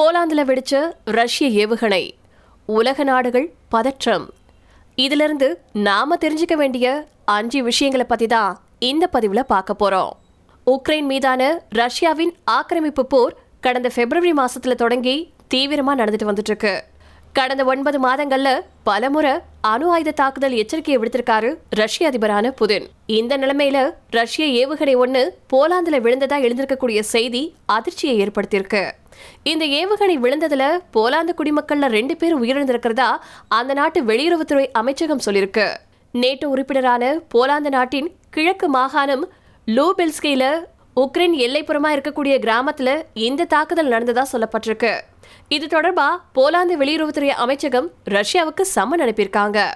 போலாந்தில் வெடிச்ச ரஷ்ய ஏவுகணை. உலக நாடுகள் பதற்றம். இதிலிருந்து நாம தெரிஞ்சுக்க வேண்டிய அஞ்சு விஷயங்களை பத்தி தான் இந்த பதிவுல பார்க்க போறோம். உக்ரைன் மீதான ரஷ்யாவின் ஆக்கிரமிப்பு போர் கடந்த பிப்ரவரி மாசத்துல தொடங்கி தீவிரமா நடந்துட்டு வந்துட்டு இருக்கு. கடந்த ஒன்பது மாதங்கள்ல பலமுறை அணு ஆயுத தாக்குதல் எச்சரிக்கையை விடுத்திருக்காரு ரஷ்ய அதிபரான புதின். இந்த நிலைமையில ரஷ்ய ஏவுகணை ஒண்ணு போலாந்துல விழுந்ததா எழுந்திருக்கக்கூடிய செய்தி அதிர்ச்சியை ஏற்படுத்தியிருக்கு. இந்த ஏவுகணை விழுந்ததுல போலாந்து குடிமக்கள்ல ரெண்டு பேர் உயிரிழந்திருக்கிறதா அந்த நாட்டு வெளியுறவுத்துறை அமைச்சகம் சொல்லியிருக்கு. நேட்டோ உறுப்பினரான போலாந்து நாட்டின் கிழக்கு மாகாணம் லூபெல்ஸ்கேல உக்ரைன் எல்லைப்புறமா இருக்கக்கூடிய கிராமத்துல இந்த தாக்குதல் நடந்ததா சொல்லப்பட்டிருக்கு. இது தொடர்பா போலாந்து வெளியுறவுத்துறை அமைச்சகம் ரஷ்யாவுக்கு சம்மன் அனுப்பியிருக்காங்க.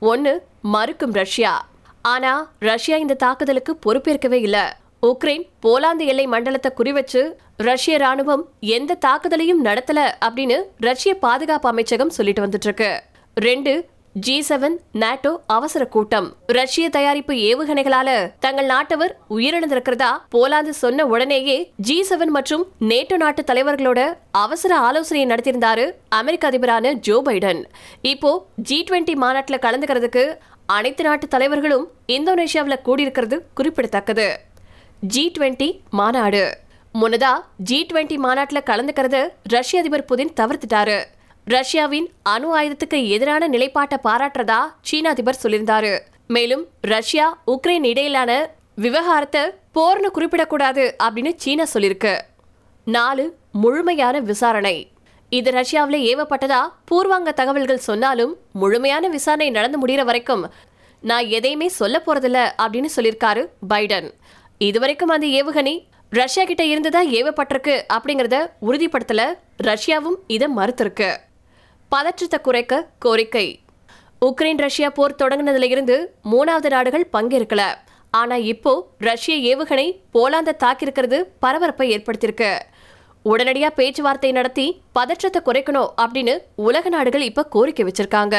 ஒன்னு மறுக்கும் ரஷ்யா. ஆனா ரஷ்யா இந்த தாக்குதலுக்கு பொறுப்பேற்கவே இல்ல. உக்ரைன் போலாந்து எல்லை மண்டலத்தை குறிவச்சு ரஷ்ய ராணுவம் எந்த தாக்குதலையும் நடத்தல அப்படின்னு ரஷ்ய பாதுகாப்பு அமைச்சகம் சொல்லிட்டு வந்துட்டு இருக்கு. ரெண்டு ஜி செவன் நாட்டோ அவசர கூட்டம். ரஷ்ய தயாரிப்பு ஏவுகணைகளால தங்கள் நாட்டவர் உயிரிழந்திருக்கிறதா போலாந்து சொன்ன உடனேயே ஜி செவன் மற்றும் நேட்டோ நாட்டு தலைவர்களோட அவசர ஆலோசனையை நடத்தியிருந்தாரு அமெரிக்க அதிபரான ஜோ பைடன். இப்போ ஜி டுவெண்ட்டி மாநாட்டில் கலந்துக்கிறதுக்கு அனைத்து நாட்டு தலைவர்களும் இந்தோனேஷியாவில் கூடியிருக்கிறது குறிப்பிடத்தக்கது. ஜி டுவெண்ட்டி மாநாடு. முன்னதா ஜி டுவெண்ட்டி மாநாட்டில் கலந்துக்கிறது ரஷ்ய அதிபர் புதின் தவிர்த்துட்டாரு. ரஷ்யாவின் அணு ஆயுதத்துக்கு எதிரான நிலைப்பாட்டை பாராட்டுறதா சீன அதிபர் சொல்லியிருந்தாரு. மேலும் ரஷ்யா உக்ரைன் இடையிலான விவகாரத்தை போர்னு குறிப்பிடக்கூடாது அப்படின்னு சீனா சொல்லியிருக்கு. நாலு முழுமையான விசாரணை. இது ரஷ்யாவில் ஏவப்பட்டதா? பூர்வாங்க தகவல்கள் சொன்னாலும் முழுமையான விசாரணை நடந்து முடிகிற வரைக்கும் நான் எதையுமே சொல்ல போறதில்ல அப்படின்னு சொல்லியிருக்காரு பைடன். இதுவரைக்கும் அந்த ஏவுகணை ரஷ்யா கிட்ட இருந்துதான் ஏவப்பட்டிருக்கு அப்படிங்கறத உறுதிப்படுத்தல. ரஷ்யாவும் இதை மறுத்திருக்கு. பதற்றத்தை குறைக்க கோரிக்கை. உக்ரைன் ரஷ்யா போர் தொடங்கினதுல இருந்து மூணாவது நாடுகள் பங்கேற்கல. ஆனா இப்போ ரஷ்ய ஏவுகணை போலாந்த தாக்கியிருக்கிறது பரபரப்பை ஏற்படுத்தியிருக்கு. உடனடியா பேச்சுவார்த்தை நடத்தி பதற்றத்தை குறைக்கணும் அப்படின்னு உலக நாடுகள் இப்ப கோரிக்கை வச்சிருக்காங்க.